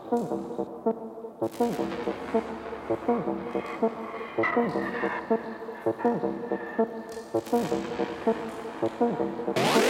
Thank you.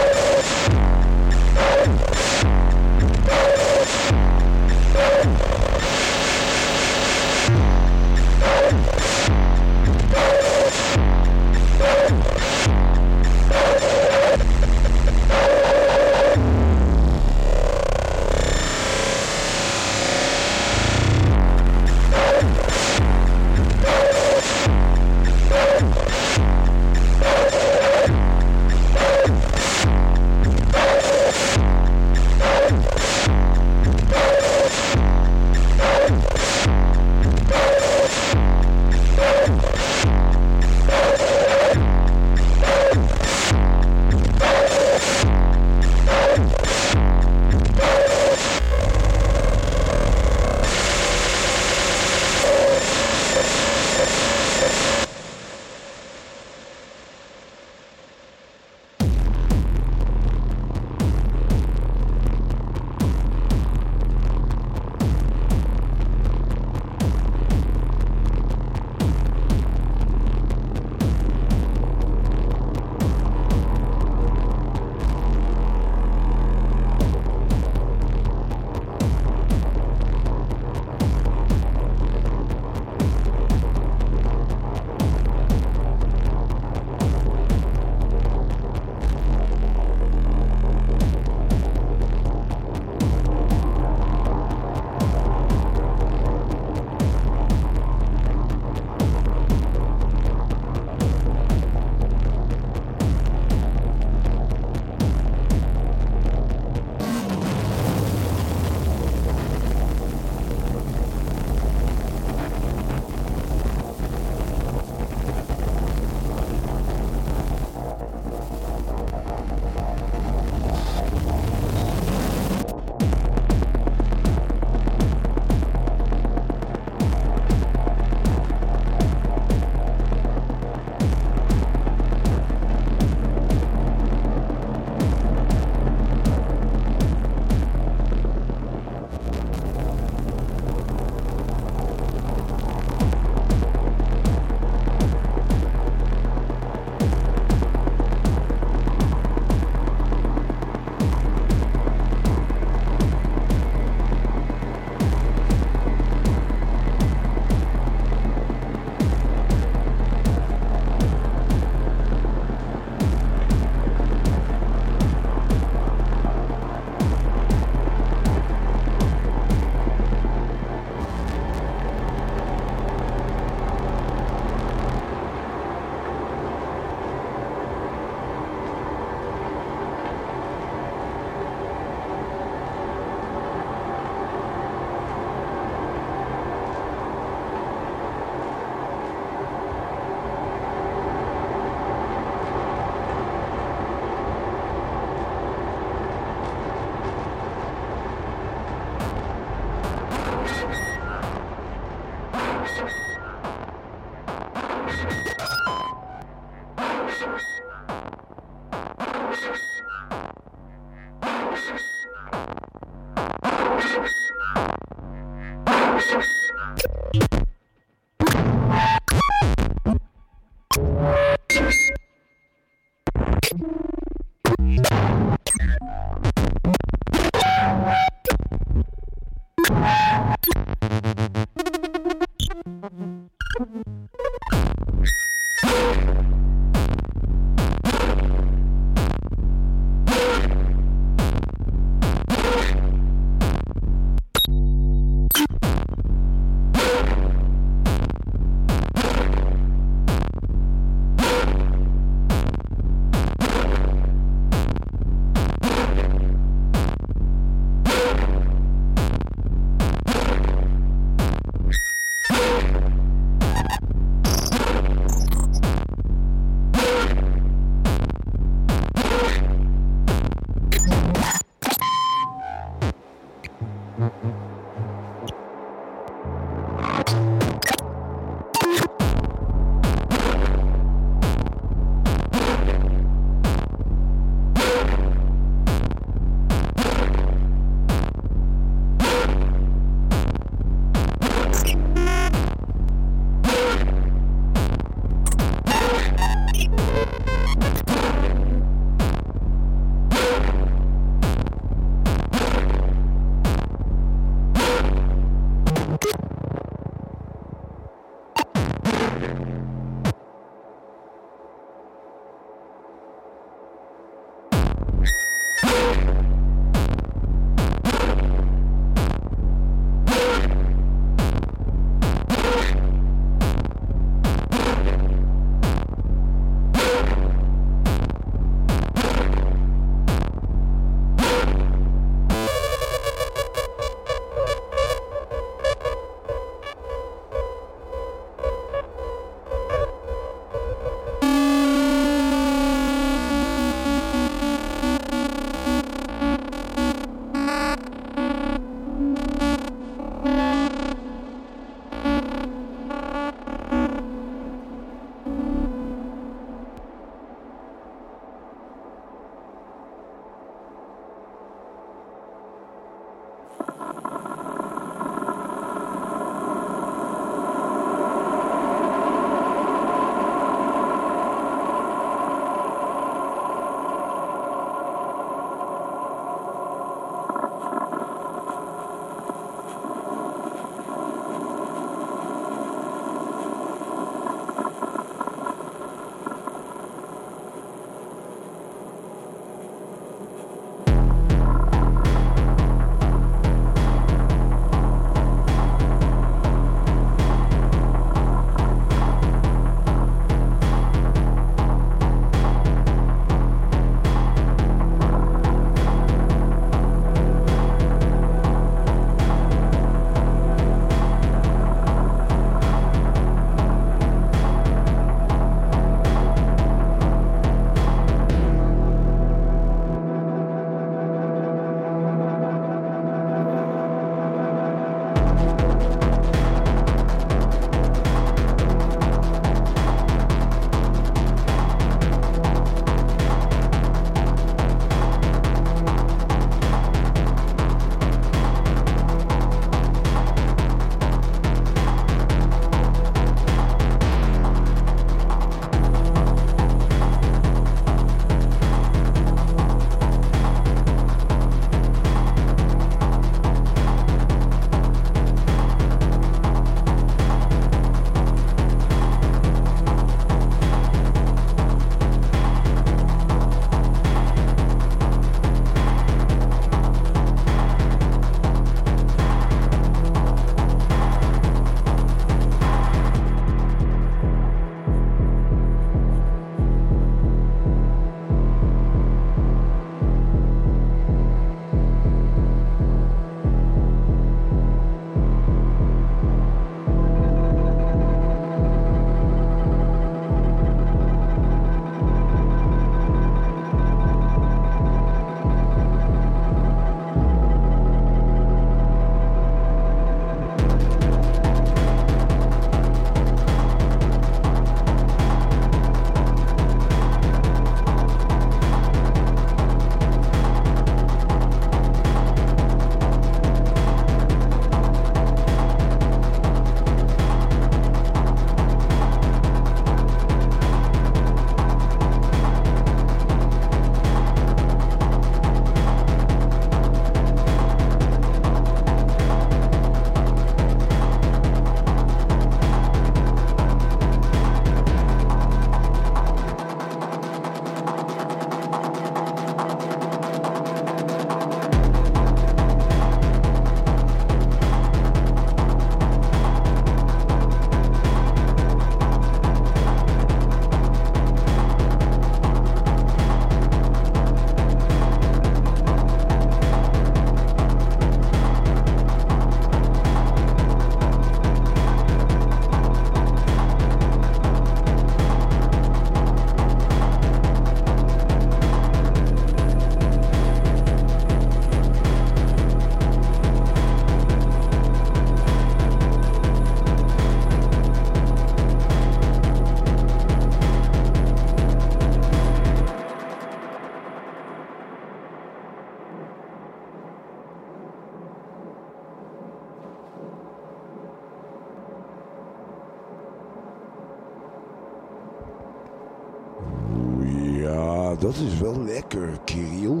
Dat is wel lekker, Kirill.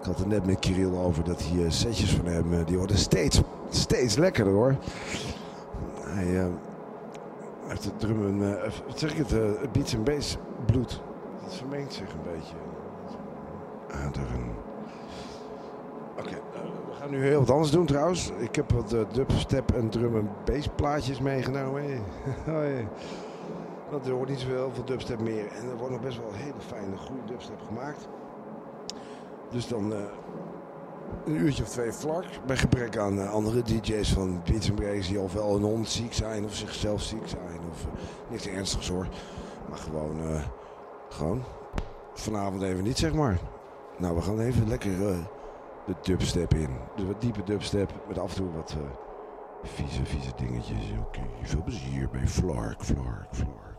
Ik had het net met Kirill over dat die uh, setjes van hem, uh, die worden steeds, steeds lekkerder hoor. Hij uh, heeft het drum, uh, zeg ik het, uh, beats en bass bloed. Het vermengt zich een beetje. Aderen. Oké, okay, we gaan nu heel wat anders doen trouwens. Ik heb wat dubstep en drum en bass plaatjes meegenomen. Want er wordt niet zoveel veel dubstep meer. En er wordt nog best wel een hele fijne, goede dubstep gemaakt. Dus dan uh, een uurtje of twee vlak. Bij gebrek aan uh, andere DJ's van Beats Breaks die ofwel een hond ziek zijn of zichzelf ziek zijn. Of uh, niks ernstigs hoor. Maar gewoon, gewoon vanavond even niet zeg maar. Nou, we gaan even lekker de dubstep in. Dus wat diepe dubstep met af en toe wat vieze, vieze dingetjes. Oké, veel plezier bij Flark, Flark, Flark.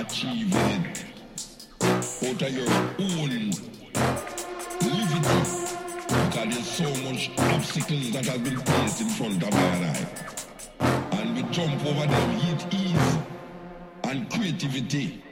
achieving it out of your own liberty because there's so much obstacles that have been placed in front of my life and we jump over them with ease and creativity.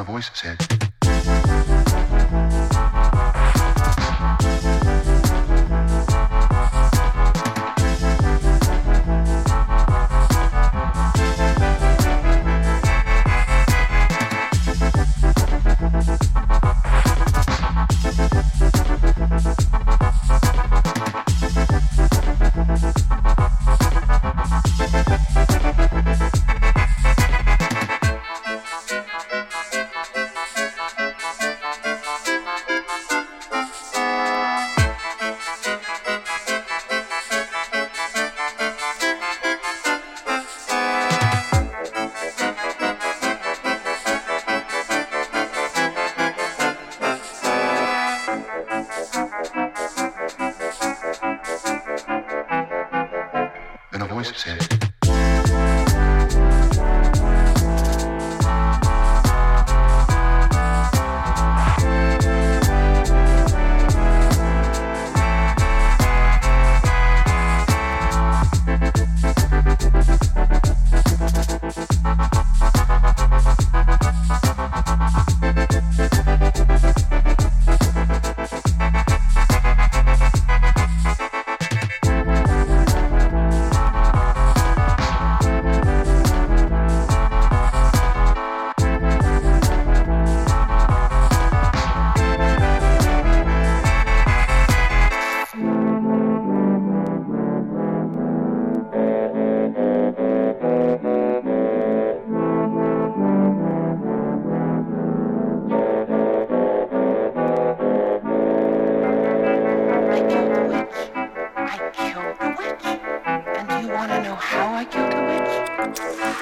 a voice? Said,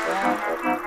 Música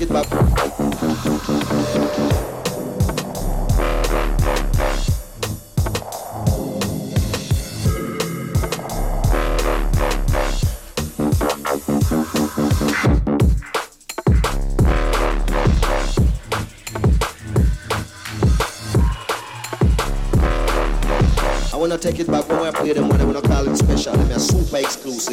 take it back. I wanna take it back when I play them when I wanna call it special. Them a super exclusive.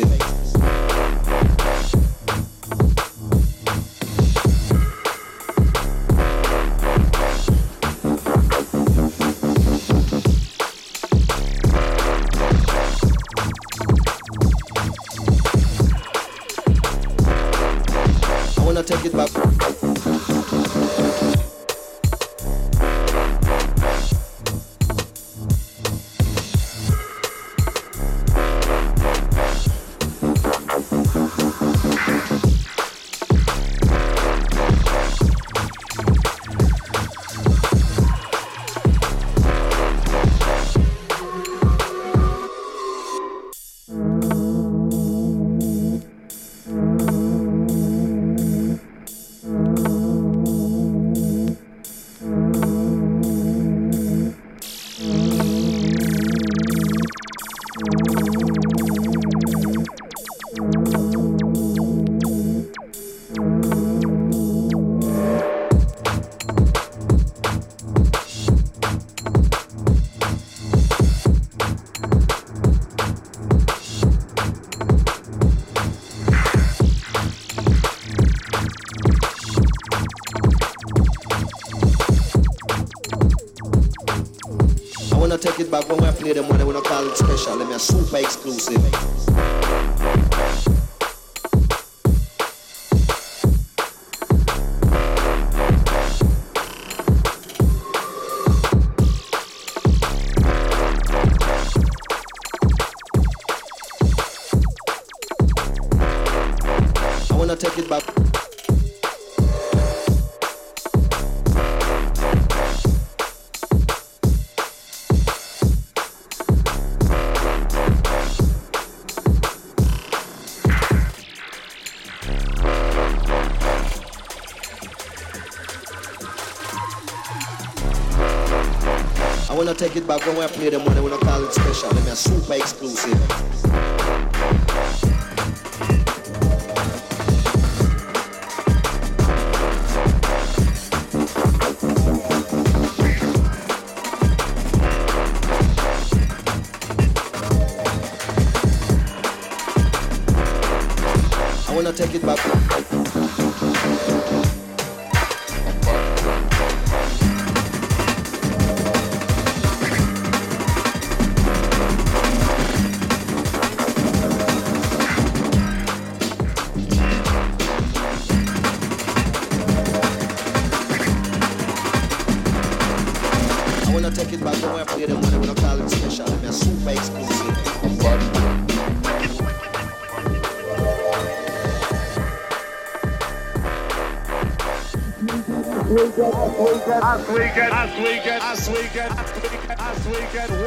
Back when I play them when I call it special. Them a super exclusive. Back when I play them when I wanna call it special. Them a super exclusive. Us weekend, us weekend, us weekend, us weekend, us weekend.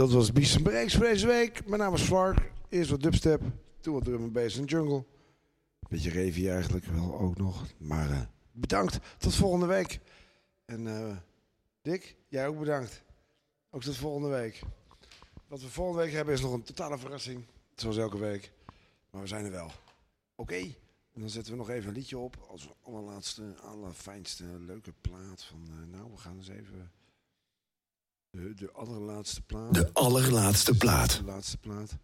Dat was Beast Breaks voor deze week. Mijn naam is Flark. Eerst wat dubstep, toen wat drum and bass en jungle. Beetje revie eigenlijk wel ook nog. Maar eh, bedankt. Tot volgende week. En eh, Dick, jij ook bedankt. Ook tot volgende week. Wat we volgende week hebben is nog een totale verrassing. Zoals elke week. Maar we zijn er wel. Oké. En dan zetten we nog even een liedje op. Als allerlaatste, allerfijnste, leuke plaat. Van, eh, nou, we gaan eens even... De, de allerlaatste plaat. De allerlaatste plaat. De laatste plaat.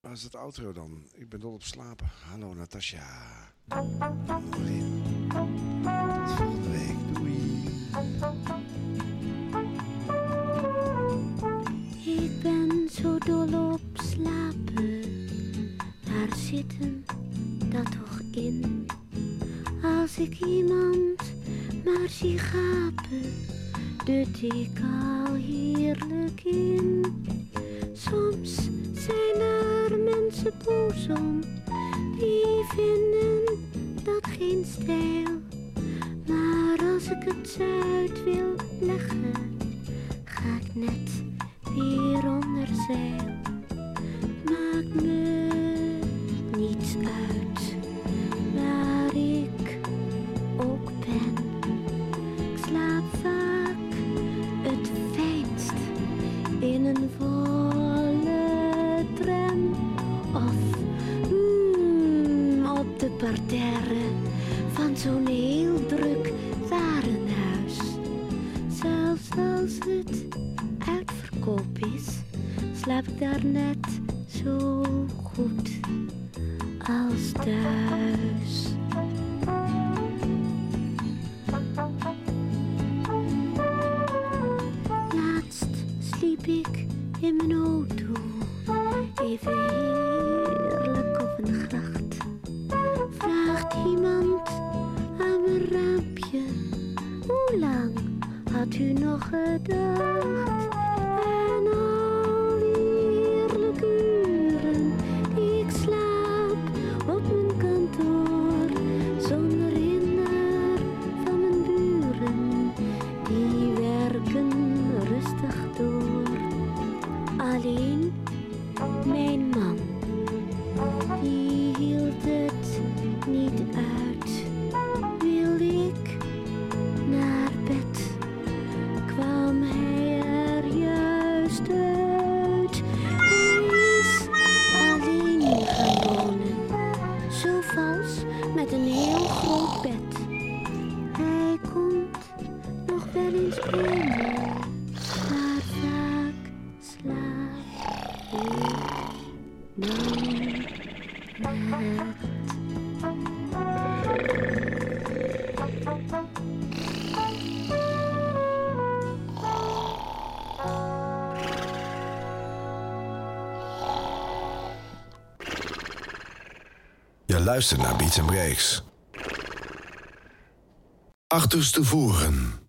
Waar is het outro dan? Ik ben dol op slapen. Hallo Natasja. Tot volgende week. Doei. Ik ben zo dol op slapen. Waar zit hem dat toch in? Als ik iemand maar zie gapen, dut ik al heerlijk in. Soms zijn er mensen boos om, die vinden dat geen stijl. Maar als ik het uit wil leggen, ga ik net weer onder zeil. Maakt me niets uit waar ik ook ben. Ik slaap vaak in een volle tram of mm, op de parterre van zo'n heel druk warenhuis. Zelfs als het uitverkoop is, slaap ik daar net zo goed als thuis. Ik in mijn auto, even heerlijk op een gracht. Vraagt iemand aan mijn raampje, hoe lang had u nog gedacht? Luistert naar Beats Breaks. Achterstevoren.